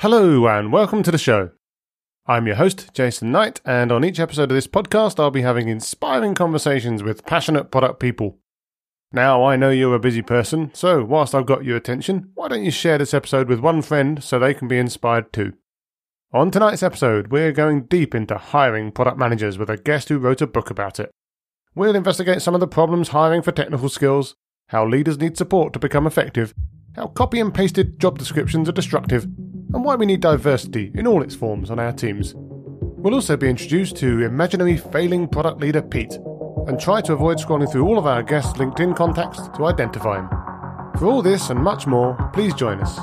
Hello, and welcome to the show. I'm your host, Jason Knight, and on each episode of this podcast, I'll be having inspiring conversations with passionate product people. Now, I know you're a busy person, so whilst I've got your attention, why don't you share this episode with one friend so they can be inspired too? On tonight's episode, we're going deep into hiring product managers with a guest who wrote a book about it. We'll investigate some of the problems hiring for technical skills, how leaders need support to become effective, how copy and pasted job descriptions are destructive, and why we need diversity in all its forms on our teams. We'll also be introduced to imaginary failing product leader Pete, and try to avoid scrolling through all of our guests' LinkedIn contacts to identify him. For all this and much more, please join us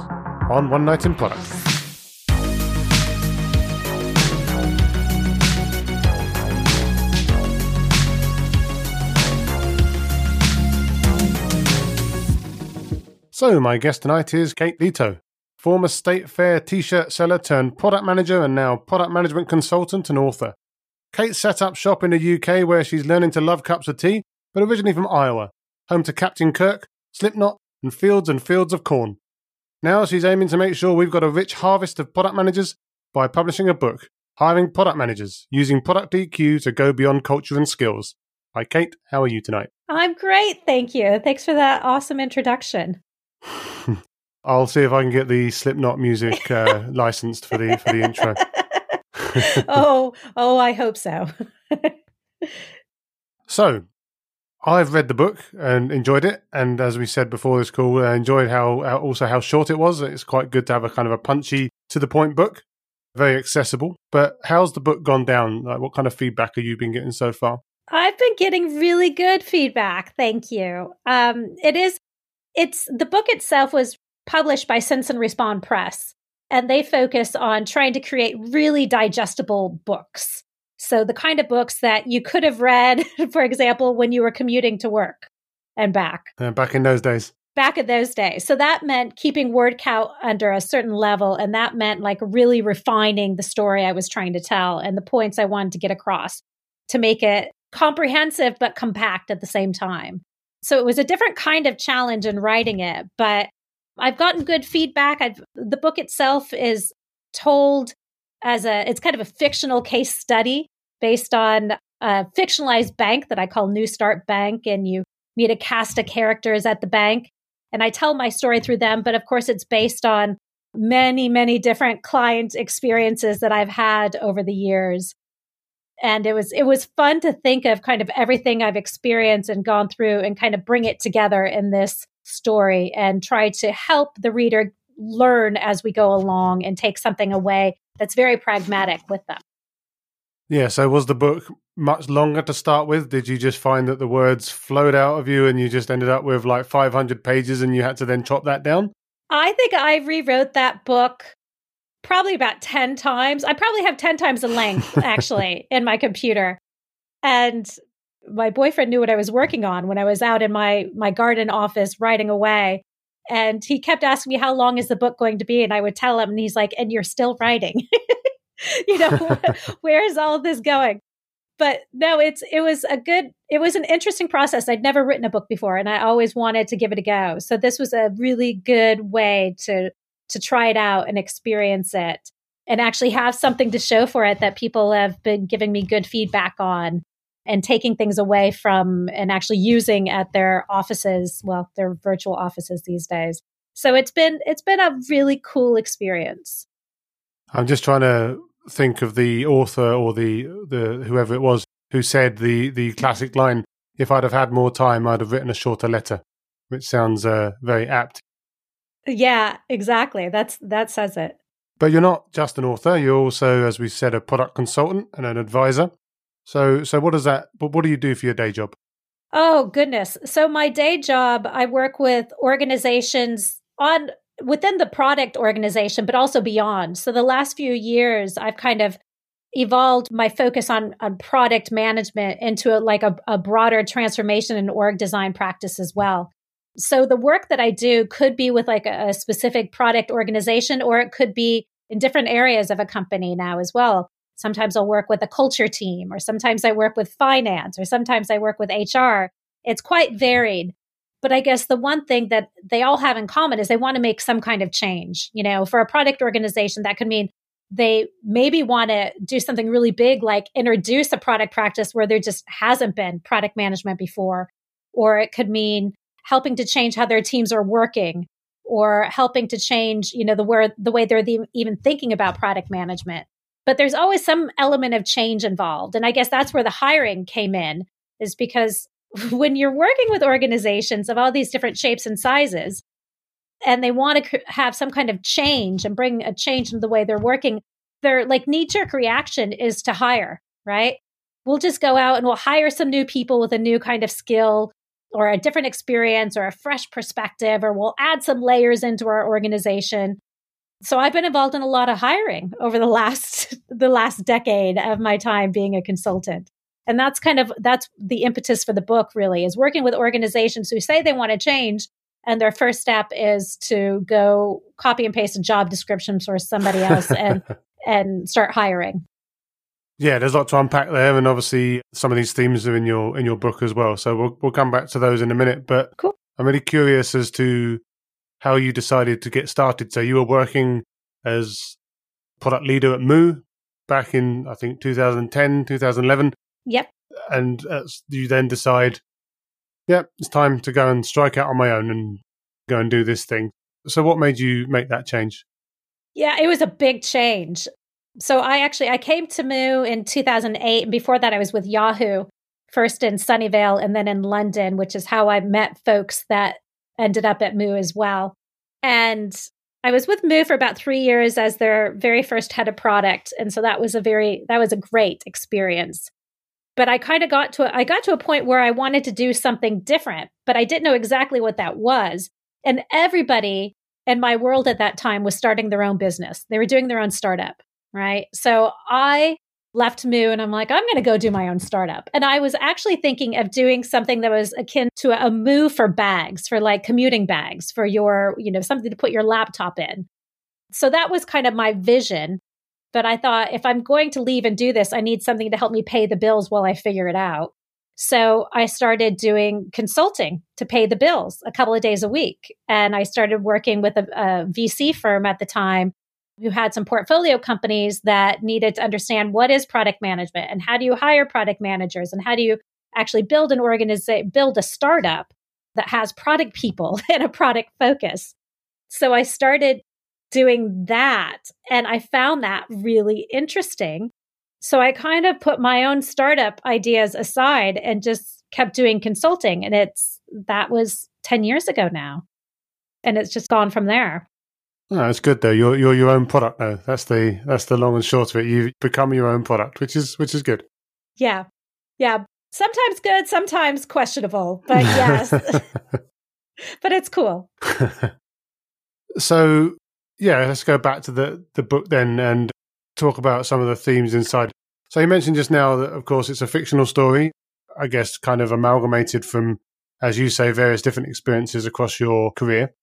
on One Night in Product. So, my guest tonight is Kate Leto, former State Fair t shirt seller turned product manager and now product management consultant and author. Kate set up shop in the UK where she's learning to love cups of tea, but originally from Iowa, home to Captain Kirk, Slipknot, and fields and fields of corn. Now she's aiming to make sure we've got a rich harvest of product managers by publishing a book, Hiring Product Managers, using Product EQ to go beyond culture and skills. Hi, Kate. How are you tonight? I'm great. Thank you. Thanks for that awesome introduction. I'll see if I can get the Slipknot music uh, licensed for the for the intro. oh, oh, I hope so. so, I've read the book and enjoyed it, and as we said before this call, I enjoyed how also how short it was. It's quite good to have a kind of a punchy, to the point book, very accessible. But how's the book gone down? Like, what kind of feedback have you been getting so far? I've been getting really good feedback. Thank you. Um, it is it's the book itself was published by Sense and Respond Press, and they focus on trying to create really digestible books. So the kind of books that you could have read, for example, when you were commuting to work and back. Uh, back in those days. Back in those days. So that meant keeping word count under a certain level. And that meant like really refining the story I was trying to tell and the points I wanted to get across to make it comprehensive but compact at the same time. So it was a different kind of challenge in writing it, but I've gotten good feedback. I've, the book itself is told as a, it's kind of a fictional case study based on a fictionalized bank that I call New Start Bank. And you meet a cast of characters at the bank. And I tell my story through them. But of course, it's based on many, many different client experiences that I've had over the years and it was it was fun to think of kind of everything I've experienced and gone through and kind of bring it together in this story and try to help the reader learn as we go along and take something away that's very pragmatic with them. Yeah, so was the book much longer to start with? Did you just find that the words flowed out of you and you just ended up with like 500 pages and you had to then chop that down? I think I rewrote that book probably about 10 times. I probably have 10 times the length actually in my computer. And my boyfriend knew what I was working on when I was out in my my garden office writing away. And he kept asking me how long is the book going to be and I would tell him and he's like and you're still writing. you know, where is all this going? But no, it's it was a good it was an interesting process. I'd never written a book before and I always wanted to give it a go. So this was a really good way to to try it out and experience it and actually have something to show for it that people have been giving me good feedback on and taking things away from and actually using at their offices well their virtual offices these days so it's been it's been a really cool experience i'm just trying to think of the author or the the whoever it was who said the the classic line if i'd have had more time i'd have written a shorter letter which sounds uh, very apt yeah, exactly. That's that says it. But you're not just an author. You're also, as we said, a product consultant and an advisor. So, so what does that? But what do you do for your day job? Oh goodness! So my day job, I work with organizations on within the product organization, but also beyond. So the last few years, I've kind of evolved my focus on on product management into a, like a, a broader transformation and org design practice as well. So the work that I do could be with like a, a specific product organization, or it could be in different areas of a company now as well. Sometimes I'll work with a culture team, or sometimes I work with finance, or sometimes I work with HR. It's quite varied. But I guess the one thing that they all have in common is they want to make some kind of change. You know, for a product organization, that could mean they maybe want to do something really big, like introduce a product practice where there just hasn't been product management before. Or it could mean helping to change how their teams are working or helping to change, you know, the where the way they're the, even thinking about product management. But there's always some element of change involved. And I guess that's where the hiring came in is because when you're working with organizations of all these different shapes and sizes, and they want to have some kind of change and bring a change in the way they're working, their like knee jerk reaction is to hire, right? We'll just go out and we'll hire some new people with a new kind of skill or a different experience or a fresh perspective, or we'll add some layers into our organization. So I've been involved in a lot of hiring over the last the last decade of my time being a consultant. And that's kind of that's the impetus for the book really is working with organizations who say they want to change and their first step is to go copy and paste a job description for somebody else and and start hiring. Yeah, there's a lot to unpack there, and obviously some of these themes are in your in your book as well. So we'll we'll come back to those in a minute. But cool. I'm really curious as to how you decided to get started. So you were working as product leader at Moo back in I think 2010, 2011. Yep. And you then decide, yeah, it's time to go and strike out on my own and go and do this thing. So what made you make that change? Yeah, it was a big change. So I actually I came to Moo in 2008 and before that I was with Yahoo first in Sunnyvale and then in London, which is how I met folks that ended up at Moo as well. And I was with Moo for about 3 years as their very first head of product and so that was a very that was a great experience but I kind of got to a, I got to a point where I wanted to do something different, but I didn't know exactly what that was. And everybody in my world at that time was starting their own business. They were doing their own startup, right? So I left Moo and I'm like, I'm going to go do my own startup. And I was actually thinking of doing something that was akin to a Moo for bags, for like commuting bags, for your, you know, something to put your laptop in. So that was kind of my vision. But I thought if I'm going to leave and do this, I need something to help me pay the bills while I figure it out. So I started doing consulting to pay the bills a couple of days a week. And I started working with a, a VC firm at the time who had some portfolio companies that needed to understand what is product management and how do you hire product managers and how do you actually build an organization, build a startup that has product people and a product focus. So I started doing that. And I found that really interesting. So I kind of put my own startup ideas aside and just kept doing consulting. And it's that was 10 years ago now. And it's just gone from there. Oh, it's good though. You're you're your own product now. That's the that's the long and short of it. You've become your own product, which is which is good. Yeah. Yeah. Sometimes good, sometimes questionable. But yes. but it's cool. so yeah, let's go back to the the book then and talk about some of the themes inside. So you mentioned just now that, of course, it's a fictional story. I guess kind of amalgamated from, as you say, various different experiences across your career.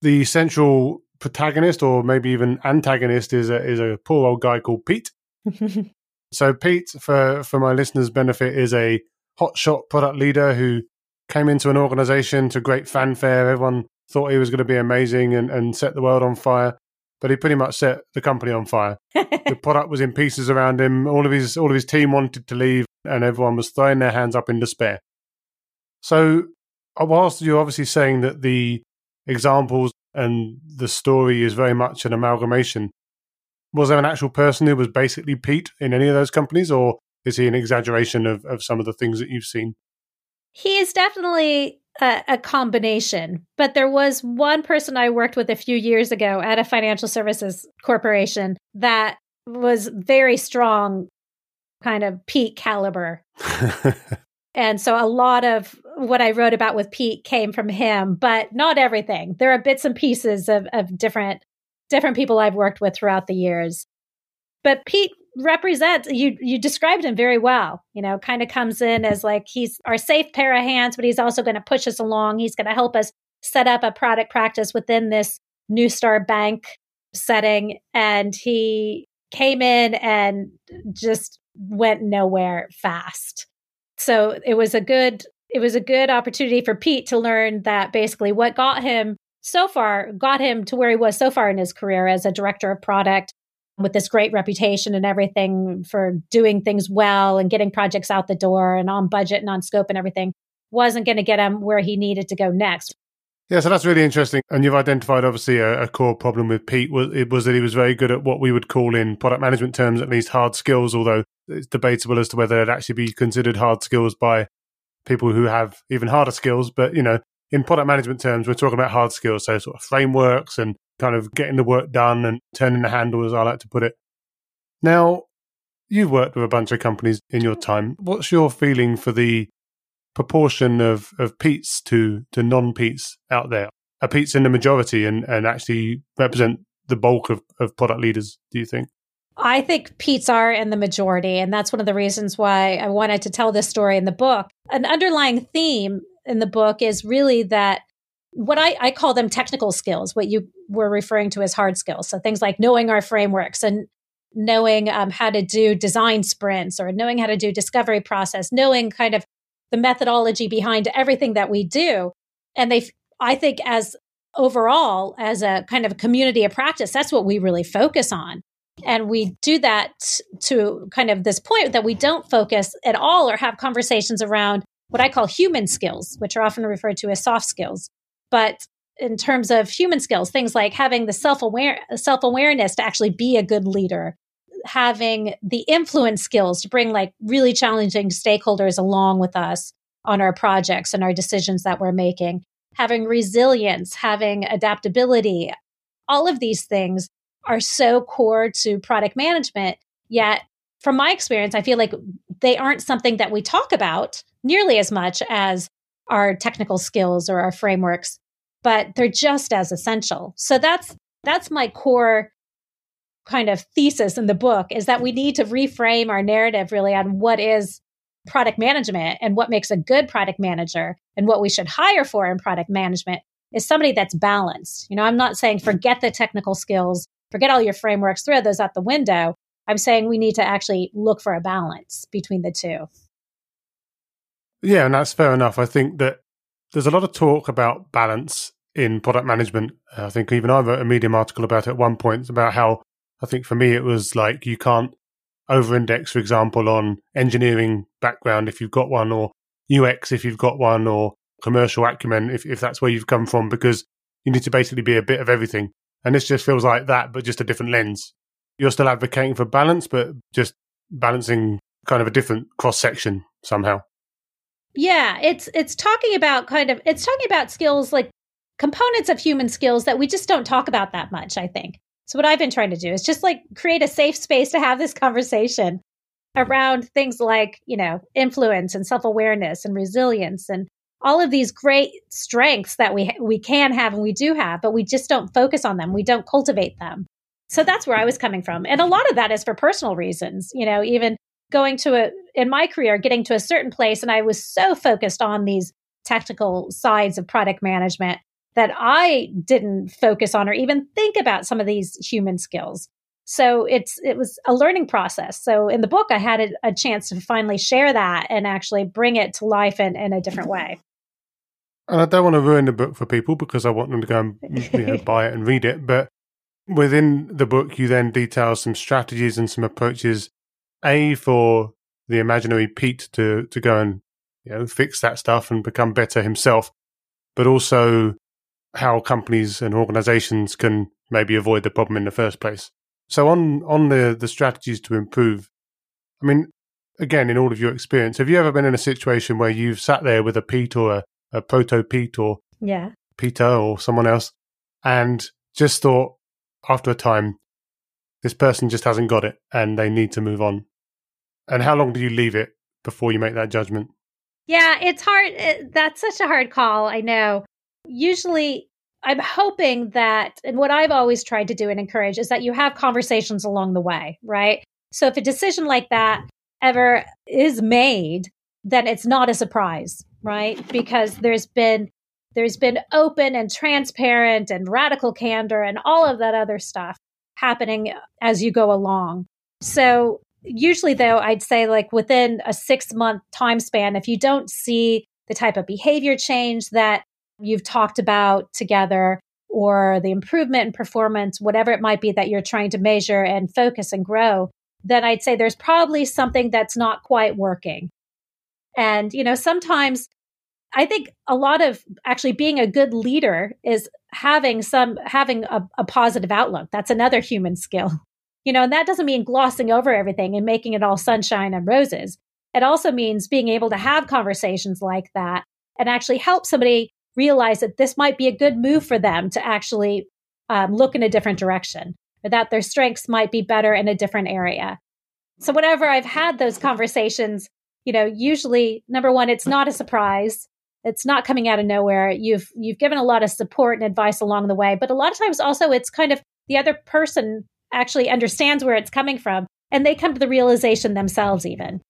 The central protagonist, or maybe even antagonist, is a is a poor old guy called Pete. so Pete, for for my listeners' benefit, is a hotshot product leader who came into an organization to great fanfare. Everyone thought he was going to be amazing and, and set the world on fire, but he pretty much set the company on fire. the product was in pieces around him. All of his all of his team wanted to leave, and everyone was throwing their hands up in despair. So, uh, whilst you're obviously saying that the examples and the story is very much an amalgamation, was there an actual person who was basically Pete in any of those companies, or is he an exaggeration of, of some of the things that you've seen? He is definitely a, a, combination, but there was one person I worked with a few years ago at a financial services corporation that was very strong, kind of Pete caliber. and so a lot of what I wrote about with Pete came from him, but not everything. There are bits and pieces of, of different different people I've worked with throughout the years. But Pete represents you you described him very well you know kind of comes in as like he's our safe pair of hands but he's also going to push us along he's going to help us set up a product practice within this new start bank setting and he came in and just went nowhere fast so it was a good it was a good opportunity for Pete to learn that basically what got him so far, got him to where he was so far in his career as a director of product with this great reputation and everything for doing things well and getting projects out the door and on budget and on scope and everything wasn't going to get him where he needed to go next. Yeah, so that's really interesting. And you've identified obviously a, a, core problem with Pete was it was that he was very good at what we would call in product management terms at least hard skills, although it's debatable as to whether it'd actually be considered hard skills by people who have even harder skills. But you know, in product management terms, we're talking about hard skills, so sort of frameworks and kind of getting the work done and turning the handle, as I like to put it. Now, you've worked with a bunch of companies in your time. What's your feeling for the proportion of, of Pete's to, to non Pete's out there? Are Pete's in the majority and, and actually represent the bulk of, of product leaders, do you think? I think Pete's are in the majority. And that's one of the reasons why I wanted to tell this story in the book. An underlying theme in the book is really that what I, I call them technical skills, what you were referring to as hard skills. So things like knowing our frameworks and knowing um, how to do design sprints or knowing how to do discovery process, knowing kind of the methodology behind everything that we do. And they, I think, as overall, as a kind of community of practice, that's what we really focus on. And we do that to kind of this point that we don't focus at all or have conversations around what I call human skills, which are often referred to as soft skills. But in terms of human skills, things like having the self aware self awareness to actually be a good leader, having the influence skills to bring like really challenging stakeholders along with us on our projects and our decisions that we're making, having resilience, having adaptability. All of these things are so core to product management. Yet, from my experience, I feel like they aren't something that we talk about nearly as much as our technical skills or our frameworks, but they're just as essential. So that's that's my core kind of thesis in the book is that we need to reframe our narrative really on what is product management and what makes a good product manager and what we should hire for in product management is somebody that's balanced. You know, I'm not saying forget the technical skills, forget all your frameworks, throw those out the window. I'm saying we need to actually look for a balance between the two. Yeah, and that's fair enough. I think that there's a lot of talk about balance in product management. I think even I wrote a Medium article about it at one point about how I think for me, it was like you can't over index, for example, on engineering background if you've got one, or UX if you've got one, or commercial acumen if, if that's where you've come from, because you need to basically be a bit of everything. And this just feels like that, but just a different lens. You're still advocating for balance, but just balancing kind of a different cross section somehow. Yeah, it's it's talking about kind of it's talking about skills like components of human skills that we just don't talk about that much, I think. So what I've been trying to do is just like create a safe space to have this conversation around things like, you know, influence and self-awareness and resilience and all of these great strengths that we we can have and we do have, but we just don't focus on them. We don't cultivate them. So that's where I was coming from. And a lot of that is for personal reasons, you know, even going to a in my career getting to a certain place and I was so focused on these technical sides of product management that I didn't focus on or even think about some of these human skills. So it's it was a learning process. So in the book, I had a, a chance to finally share that and actually bring it to life in, in a different way. And I don't want to ruin the book for people because I want them to go and you know, buy it and read it. But within the book, you then detail some strategies and some approaches. A for the imaginary Pete to to go and you know fix that stuff and become better himself, but also how companies and organizations can maybe avoid the problem in the first place. So on on the the strategies to improve, I mean, again, in all of your experience, have you ever been in a situation where you've sat there with a Pete or a, a proto Pete or yeah Peter or someone else, and just thought after a time, this person just hasn't got it and they need to move on. And how long do you leave it before you make that judgment? Yeah, it's hard. Eh, that's such a hard call. I know usually I'm hoping that, and what I've always tried to do and encourage is that you have conversations along the way, right? So if a decision like that ever is made, then it's not a surprise, right? Because there's been there's been open and transparent and radical candor and all of that other stuff happening as you go along. So usually though I'd say like within a 6 month time span if you don't see the type of behavior change that you've talked about together, or the improvement in performance, whatever it might be that you're trying to measure and focus and grow, then I'd say there's probably something that's not quite working. And, you know, sometimes I think a lot of actually being a good leader is having some, having a, a positive outlook. That's another human skill. You know, and that doesn't mean glossing over everything and making it all sunshine and roses. It also means being able to have conversations like that and actually help somebody realize that this might be a good move for them to actually um, look in a different direction or that their strengths might be better in a different area. So, whenever I've had those conversations, you know, usually number one, it's not a surprise. It's not coming out of nowhere. You've you've given a lot of support and advice along the way, but a lot of times also it's kind of the other person actually understands where it's coming from and they come to the realization themselves even.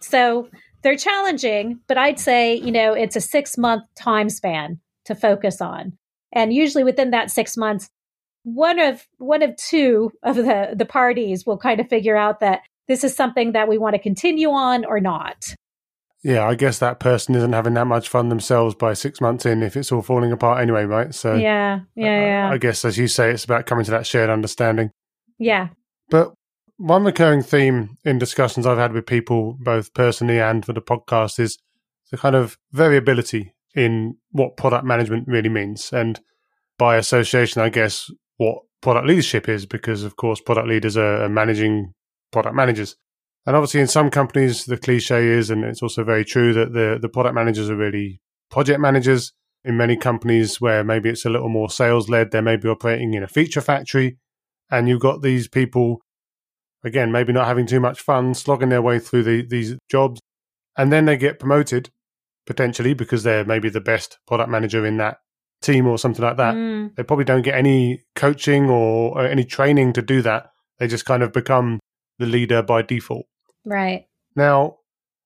So they're challenging, but I'd say, you know, it's a six month time span to focus on. And usually within that six months, one of one of two of the the parties will kind of figure out that this is something that we want to continue on or not. Yeah, I guess that person isn't having that much fun themselves by six months in if it's all falling apart anyway, right? So yeah, yeah, yeah. I, I guess as you say, it's about coming to that shared understanding. Yeah. But one recurring theme in discussions I've had with people, both personally and for the podcast, is the kind of variability in what product management really means. And by association, I guess, what product leadership is, because of course, product leaders are managing product managers. And obviously, in some companies, the cliche is, and it's also very true, that the, the product managers are really project managers. In many companies where maybe it's a little more sales led, they may be operating in a feature factory. And you've got these people again, maybe not having too much fun, slogging their way through the, these jobs, and then they get promoted potentially because they're maybe the best product manager in that team or something like that. Mm. They probably don't get any coaching or, or any training to do that. They just kind of become the leader by default. Right. Now,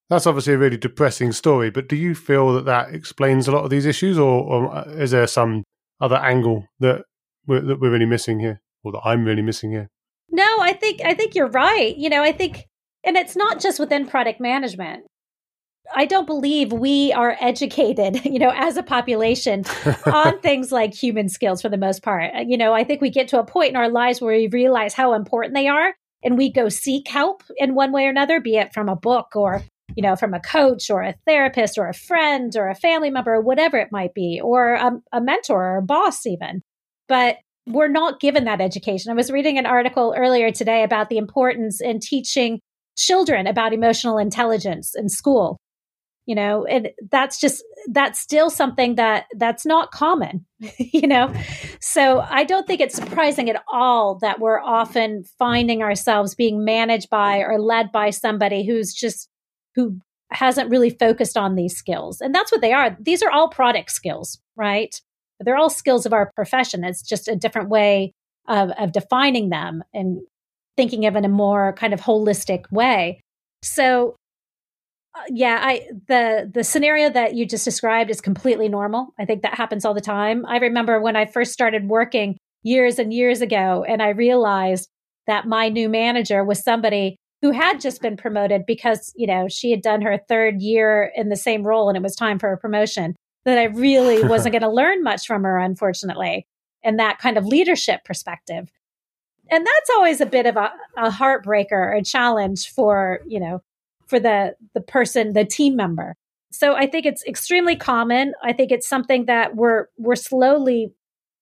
that's obviously a really depressing story, but do you feel that that explains a lot of these issues, or, or uh, is there some other angle that we're, that we're really missing here, or that I'm really missing here? No, I think I think you're right. You know, I think and it's not just within product management. I don't believe we are educated, you know, as a population on things like human skills for the most part. You know, I think we get to a point in our lives where we realize how important they are and we go seek help in one way or another, be it from a book or, you know, from a coach or a therapist or a friend or a family member or whatever it might be, or a, a mentor or a boss even. But we're not given that education. I was reading an article earlier today about the importance in teaching children about emotional intelligence in school. You know, and that's just that's still something that that's not common, you know. So I don't think it's surprising at all that we're often finding ourselves being managed by or led by somebody who's just who hasn't really focused on these skills. And that's what they are. These are all product skills, right? they're all skills of our profession. It's just a different way of, of defining them and thinking of in a more kind of holistic way. So Uh, yeah, I the the scenario that you just described is completely normal. I think that happens all the time. I remember when I first started working years and years ago and I realized that my new manager was somebody who had just been promoted because, you know, she had done her third year in the same role and it was time for a promotion that I really wasn't going to learn much from her, unfortunately, and that kind of leadership perspective. And that's always a bit of a, a heartbreaker, a challenge for, you know, for the, the person, the team member. So I think it's extremely common. I think it's something that we're, we're slowly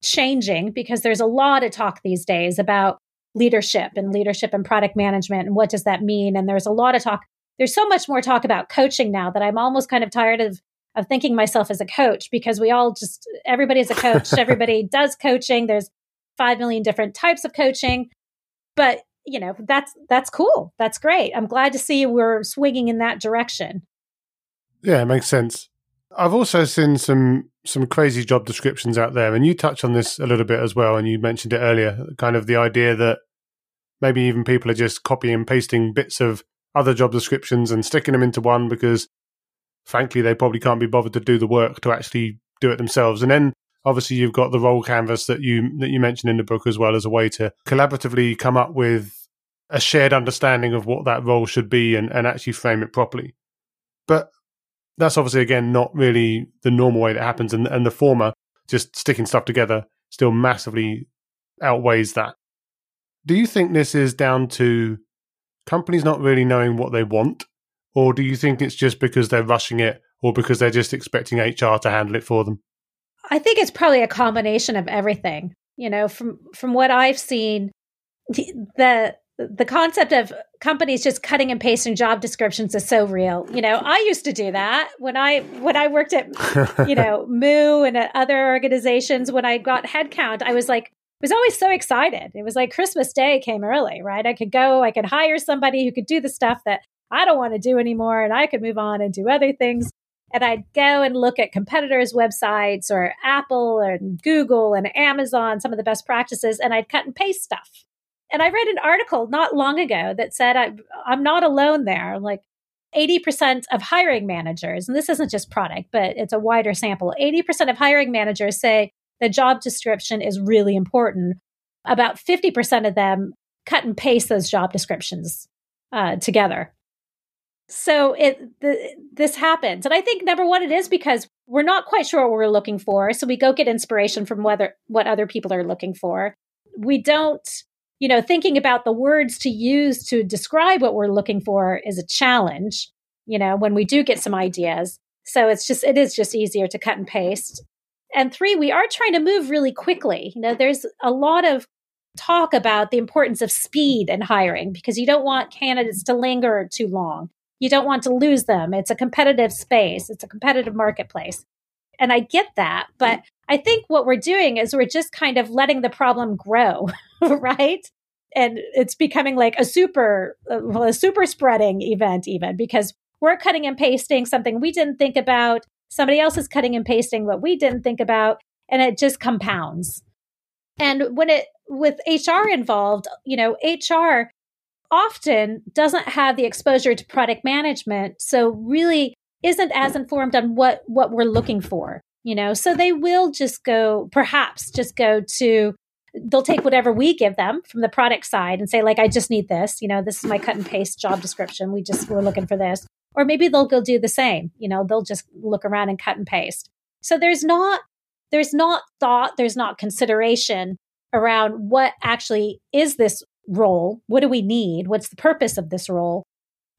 changing because there's a lot of talk these days about leadership and leadership and product management and what does that mean? And there's a lot of talk. There's so much more talk about coaching now that i'm almost kind of tired of of thinking myself as a coach because we all just everybody's a coach. Everybody does coaching. There's 5 million different types of coaching. But you know that's that's cool. That's great. I'm glad to see we're swinging in that direction. Yeah it makes sense. I've also seen some some crazy job descriptions out there and you touch on this a little bit as well and you mentioned it earlier kind of the idea that maybe even people are just copying and pasting bits of other job descriptions and sticking them into one because frankly, they probably can't be bothered to do the work to actually do it themselves. And then obviously you've got the role canvas that you that you mentioned in the book as well as a way to collaboratively come up with a shared understanding of what that role should be and, and actually frame it properly. But that's obviously again not really the normal way that happens, and and the former just sticking stuff together still massively outweighs that. Do you think this is down to companies not really knowing what they want, or do you think it's just because they're rushing it, or because they're just expecting HR to handle it for them? I think it's probably a combination of everything. You know, from from what I've seen, the, the concept of companies just cutting and pasting job descriptions is so real. You know, I used to do that when I when I worked at you know Moo and at other organizations. When I got headcount, I was like was always so excited. It was like Christmas Day came early, right? I could go, I could hire somebody who could do the stuff that I don't want to do anymore, and I could move on and do other things. And I'd go and look at competitors' websites or Apple and Google and Amazon, some of the best practices, and I'd cut and paste stuff and I read an article not long ago that said I, I'm not alone there. Like 80% of hiring managers, and this isn't just product, but it's a wider sample, 80% of hiring managers say the job description is really important. About 50% of them cut and paste those job descriptions uh, together. So it the, this happens, and I think number one, it is because we're not quite sure what we're looking for, so we go get inspiration from whether what other people are looking for. We don't you know, thinking about the words to use to describe what we're looking for is a challenge, you know, when we do get some ideas. So it's just, it is just easier to cut and paste. And three, we are trying to move really quickly. You know, there's a lot of talk about the importance of speed in hiring because you don't want candidates to linger too long. You don't want to lose them. It's a competitive space, it's a competitive marketplace. And I get that. But I think what we're doing is we're just kind of letting the problem grow, right? And it's becoming like a super, well, a super spreading event, even because we're cutting and pasting something we didn't think about. Somebody else is cutting and pasting what we didn't think about, and it just compounds. And when it, with HR involved, you know, HR often doesn't have the exposure to product management. So really isn't as informed on what, what we're looking for you know so they will just go perhaps just go to they'll take whatever we give them from the product side and say like i just need this you know this is my cut and paste job description we just we're looking for this or maybe they'll go do the same you know they'll just look around and cut and paste so there's not there's not thought there's not consideration around what actually is this role what do we need what's the purpose of this role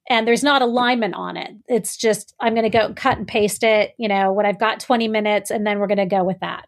and there's not alignment on it. It's just, I'm going to go cut and paste it, you know, when I've got 20 minutes, and then we're going to go with that.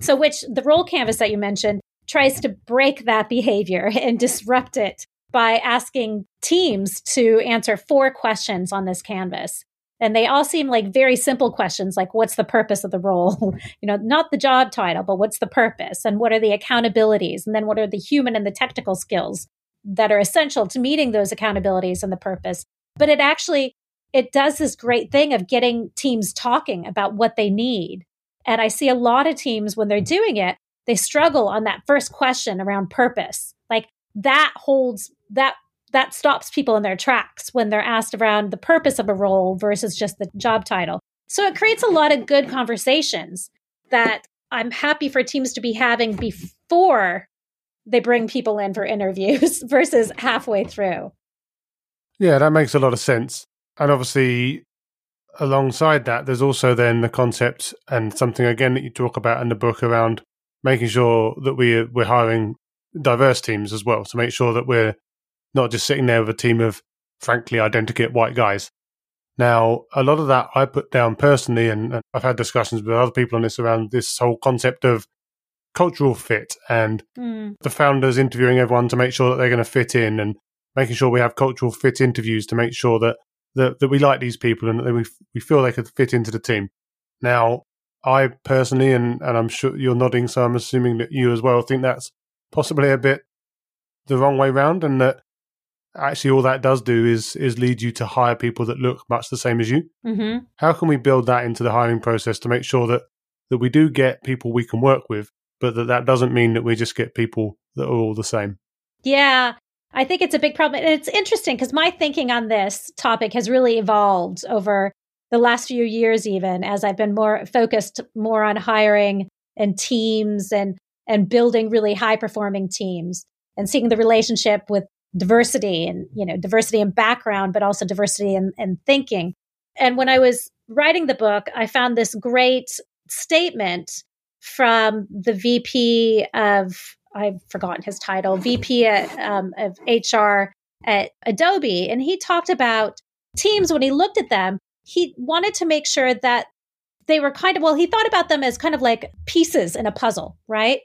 So, which the role canvas that you mentioned tries to break that behavior and disrupt it by asking teams to answer four questions on this canvas. And they all seem like very simple questions, like what's the purpose of the role? you know, not the job title, but what's the purpose? And what are the accountabilities? And then what are the human and the technical skills that are essential to meeting those accountabilities and the purpose? but it actually it does this great thing of getting teams talking about what they need and i see a lot of teams when they're doing it they struggle on that first question around purpose like that holds that that stops people in their tracks when they're asked around the purpose of a role versus just the job title so it creates a lot of good conversations that i'm happy for teams to be having before they bring people in for interviews versus halfway through yeah, that makes a lot of sense. And obviously, alongside that, there's also then the concept and something again that you talk about in the book around making sure that we we're hiring diverse teams as well to make sure that we're not just sitting there with a team of frankly identikit white guys. Now, a lot of that I put down personally, and I've had discussions with other people on this around this whole concept of cultural fit and mm. the founders interviewing everyone to make sure that they're going to fit in and making sure we have cultural fit interviews to make sure that that, that we like these people and that we we feel they could fit into the team. Now, I personally, and and I'm sure you're nodding, so I'm assuming that you as well think that's possibly a bit the wrong way round, and that actually all that does do is is lead you to hire people that look much the same as you. Mm-hmm. How can we build that into the hiring process to make sure that that we do get people we can work with, but that that doesn't mean that we just get people that are all the same? Yeah, I think it's a big problem. And it's interesting because my thinking on this topic has really evolved over the last few years, even as I've been more focused more on hiring and teams and and building really high performing teams and seeing the relationship with diversity and you know diversity in background but also diversity in, in thinking and when i was writing the book, I found this great statement from the VP of, I've forgotten his title, VP at, um, of HR at Adobe. And he talked about teams when he looked at them, he wanted to make sure that they were kind of, well, he thought about them as kind of like pieces in a puzzle, right?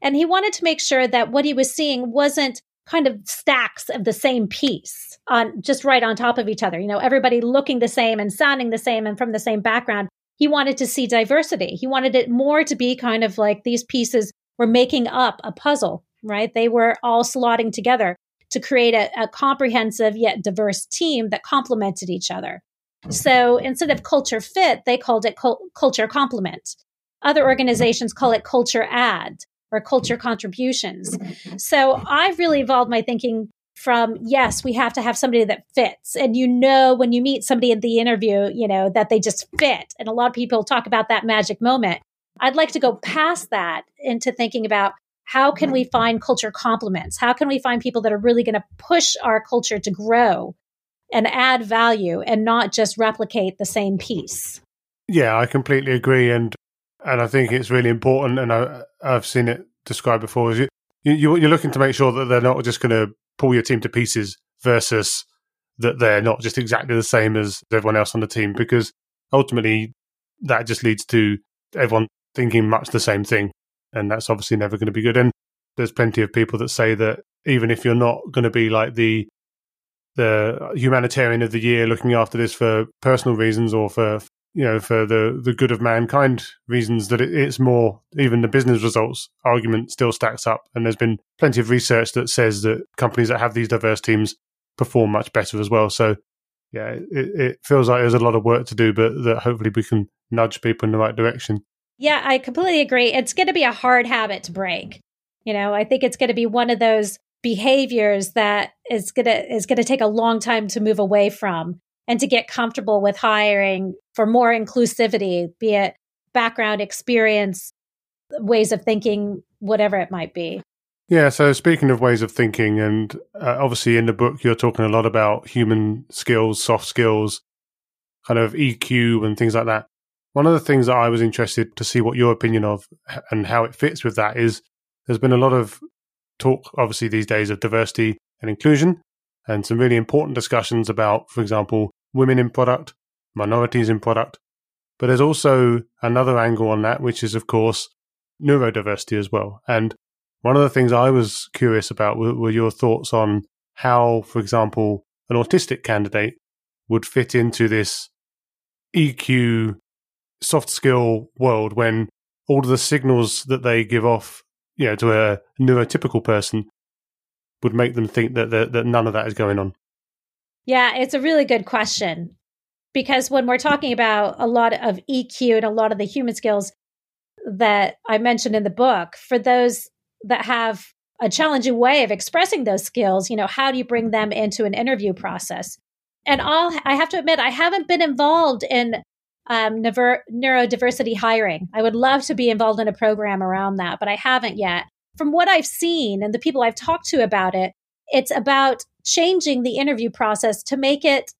And he wanted to make sure that what he was seeing wasn't kind of stacks of the same piece on just right on top of each other. You know, everybody looking the same and sounding the same and from the same background. He wanted to see diversity. He wanted it more to be kind of like these pieces were making up a puzzle, right? They were all slotting together to create a, a comprehensive yet diverse team that complemented each other. So instead of culture fit, they called it cul- culture complement. Other organizations call it culture add or culture contributions. So I've really evolved my thinking from yes, we have to have somebody that fits. And you know, when you meet somebody in the interview, you know, that they just fit. And a lot of people talk about that magic moment. I'd like to go past that into thinking about how can we find culture complements? How can we find people that are really going to push our culture to grow and add value and not just replicate the same piece? Yeah, I completely agree. And and I think it's really important, and I, I've seen it described before. Is you, you you're looking to make sure that they're not just going to pull your team to pieces versus that they're not just exactly the same as everyone else on the team, because ultimately that just leads to everyone thinking much the same thing, and that's obviously never going to be good. And there's plenty of people that say that even if you're not going to be like the the humanitarian of the year looking after this for personal reasons or for you know, for the, the good of mankind reasons that it, it's more, even the business results argument still stacks up. And there's been plenty of research that says that companies that have these diverse teams perform much better as well. So, yeah, it, it feels like there's a lot of work to do, but that hopefully we can nudge people in the right direction. Yeah, I completely agree. It's going to be a hard habit to break. You know, I think it's going to be one of those behaviors that is going to is going to take a long time to move away from and to get comfortable with hiring for more inclusivity, be it background, experience, ways of thinking, whatever it might be. Yeah, so speaking of ways of thinking, and uh, obviously in the book, you're talking a lot about human skills, soft skills, kind of EQ and things like that. One of the things that I was interested to see what your opinion of and how it fits with that is there's been a lot of talk, obviously, these days of diversity and inclusion and some really important discussions about, for example, women in product, minorities in product. But there's also another angle on that, which is, of course, neurodiversity as well. And one of the things I was curious about were, were your thoughts on how, for example, an autistic candidate would fit into this EQ soft skill world when all of the signals that they give off, you know, to a neurotypical person would make them think that, that, that none of that is going on? Yeah, it's a really good question because when we're talking about a lot of EQ and a lot of the human skills that I mentioned in the book, for those that have a challenging way of expressing those skills, you know, how do you bring them into an interview process? And I'll, I have to admit, I haven't been involved in um, neurodiversity hiring. I would love to be involved in a program around that, but I haven't yet from what I've seen and the people I've talked to about it, it's about changing the interview process to make it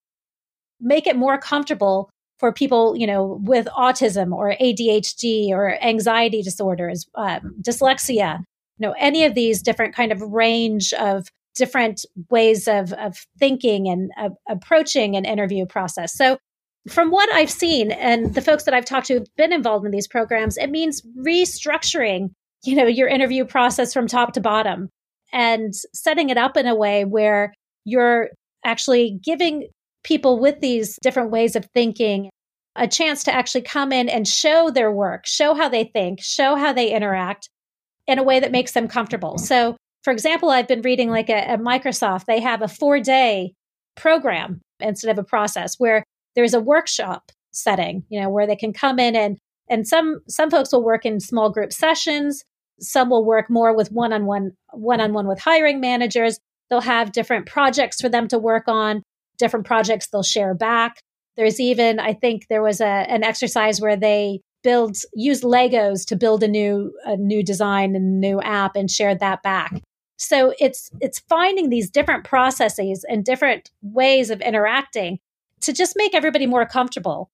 make it more comfortable for people, you know, with autism or ADHD or anxiety disorders, um, dyslexia, you know, any of these different kind of range of different ways of, of thinking and approaching an interview process. So from what I've seen and the folks that I've talked to have been involved in these programs, it means restructuring you know, your interview process from top to bottom and setting it up in a way where you're actually giving people with these different ways of thinking a chance to actually come in and show their work, show how they think, show how they interact in a way that makes them comfortable. So, for example, I've been reading like at Microsoft, they have a four day program instead of a process where there's a workshop setting, you know, where they can come in and and some some folks will work in small group sessions some will work more with one on one, one on one with hiring managers. They'll have different projects for them to work on, different projects they'll share back. There's even, I think there was a, an exercise where they build, use Legos to build a new, a new design and new app and shared that back. So it's, it's finding these different processes and different ways of interacting to just make everybody more comfortable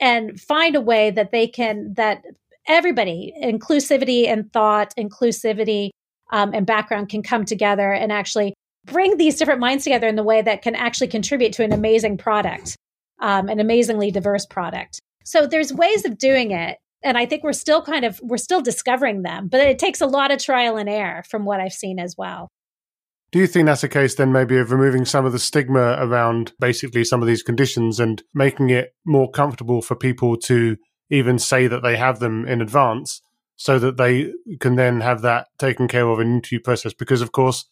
and find a way that they can that everybody inclusivity and thought inclusivity um, and background can come together and actually bring these different minds together in the way that can actually contribute to an amazing product um, an amazingly diverse product. So there's ways of doing it and i think we're still kind of we're still discovering them but it takes a lot of trial and error from what i've seen as well. Do you think that's a case then maybe of removing some of the stigma around basically some of these conditions and making it more comfortable for people to even say that they have them in advance so that they can then have that taken care of in interview process? Because of course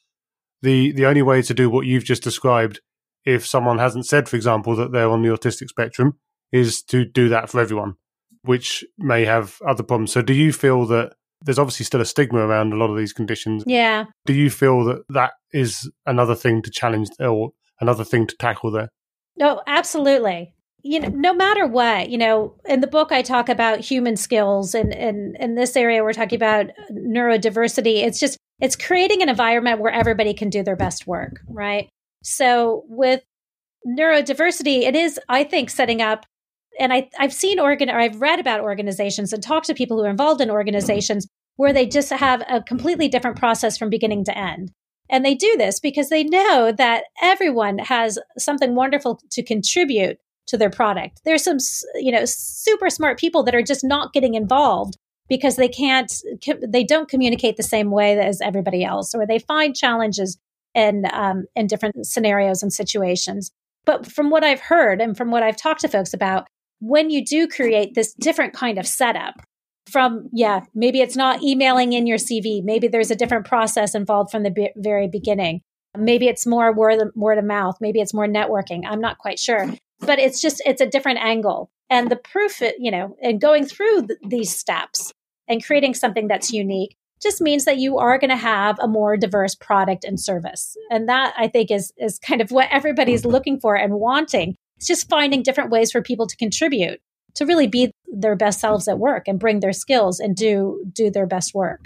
the the only way to do what you've just described if someone hasn't said, for example, that they're on the autistic spectrum, is to do that for everyone, which may have other problems. So do you feel that there's obviously still a stigma around a lot of these conditions. Yeah. Do you feel that that is another thing to challenge or another thing to tackle there? No, absolutely. You know, no matter what, you know, in the book I talk about human skills and and in this area we're talking about neurodiversity. It's just it's creating an environment where everybody can do their best work, right? So with neurodiversity, it is, I think, setting up and I, I've seen organ or I've read about organizations and talked to people who are involved in organizations where they just have a completely different process from beginning to end. And they do this because they know that everyone has something wonderful to contribute to their product. There's some, you know, super smart people that are just not getting involved because they can't, they don't communicate the same way as everybody else, or they find challenges in um, in different scenarios and situations. But from what I've heard and from what I've talked to folks about, when you do create this different kind of setup from yeah maybe it's not emailing in your cv maybe there's a different process involved from the very beginning maybe it's more word word of mouth maybe it's more networking i'm not quite sure but it's just it's a different angle. And the proof you know and going through th- these steps and creating something that's unique just means that you are going to have a more diverse product and service. And that i think is is kind of what everybody's mm-hmm. looking for and wanting. It's just finding different ways for people to contribute to really be their best selves at work and bring their skills and do do their best work.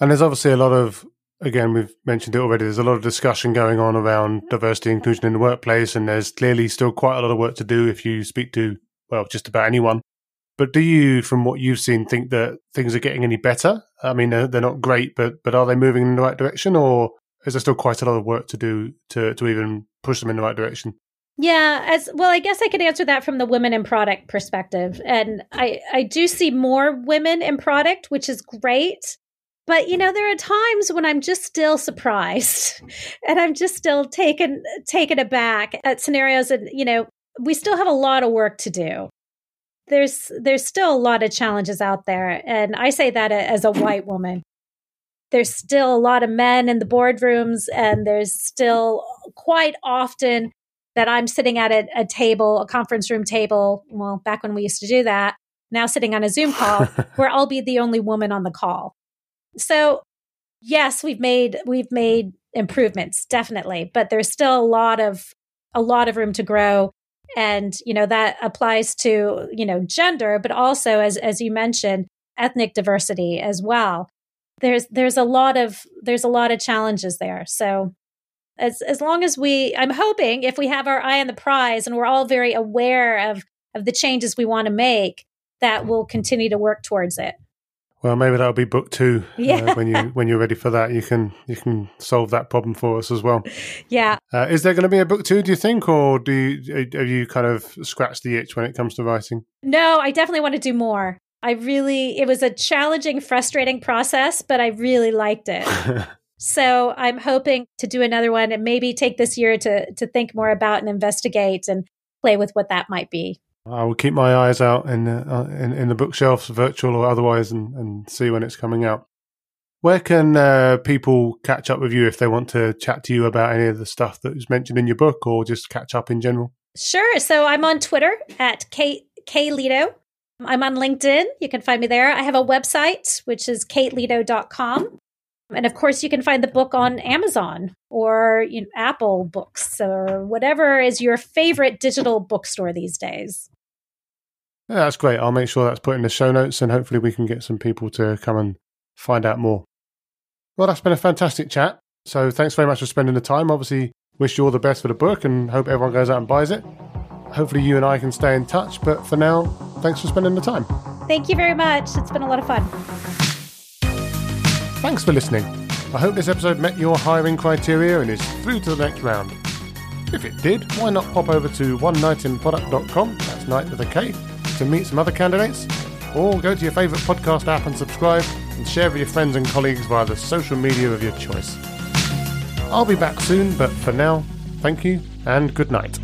And there's obviously a lot of again we've mentioned it already there's a lot of discussion going on around diversity and inclusion in the workplace and there's clearly still quite a lot of work to do if you speak to well just about anyone but do you from what you've seen think that things are getting any better i mean they're, they're not great but but are they moving in the right direction or is there still quite a lot of work to do to to even push them in the right direction yeah, as well, I guess I could answer that from the women in product perspective. And I, I do see more women in product, which is great. But you know, there are times when I'm just still surprised and I'm just still taken taken aback at scenarios and you know, we still have a lot of work to do. There's there's still a lot of challenges out there. And I say that as a white woman there's still a lot of men in the boardrooms and there's still quite often that I'm sitting at a, a, table, a conference room table. Well, back when we used to do that, now sitting on a Zoom call where I'll be the only woman on the call. So, yes, we've made we've made improvements definitely, but there's still a lot of a lot of room to grow. And you know that applies to you know gender but also as as you mentioned ethnic diversity as well. There's there's a lot of there's a lot of challenges there. So as as long as we i'm hoping if we have our eye on the prize and we're all very aware of of the changes we want to make that we'll continue to work towards it well maybe that'll be book two uh, yeah. Uh, when you when you're ready for that you can you can solve that problem for us as well. Yeah. Uh, is there going to be a book two do you think or do you have you kind of scratched the itch when it comes to writing? No i definitely want to do more. I really it was a challenging frustrating process but i really liked it. So I'm hoping to do another one and maybe take this year to to think more about and investigate and play with what that might be. I will keep my eyes out in the, uh, in, in, the bookshelves, virtual or otherwise, and, and see when it's coming out. Where can uh, people catch up with you if they want to chat to you about any of the stuff that was mentioned in your book, or just catch up in general? Sure. So I'm on Twitter at Kate. I'm on LinkedIn. You can find me there. I have a website, which is kateleto.com. And of course, you can find the book on Amazon or you know, Apple Books or whatever is your favorite digital bookstore these days. Yeah, that's great. I'll make sure that's put in the show notes and hopefully we can get some people to come and find out more. Well, that's been a fantastic chat. So thanks very much for spending the time. Obviously, wish you all the best for the book and hope everyone goes out and buys it. hopefully you and I can stay in touch. But for now, thanks for spending the time. Thank you very much. It's been a lot of fun. Thanks for listening. I hope this episode met your hiring criteria and is through to the next round. If it did, why not pop over to one knightinproduct.com, that's knight with a K, to meet some other candidates, or go to your favourite podcast app and subscribe and share with your friends and colleagues via the social media of your choice. I'll be back soon, but for now, thank you and good night.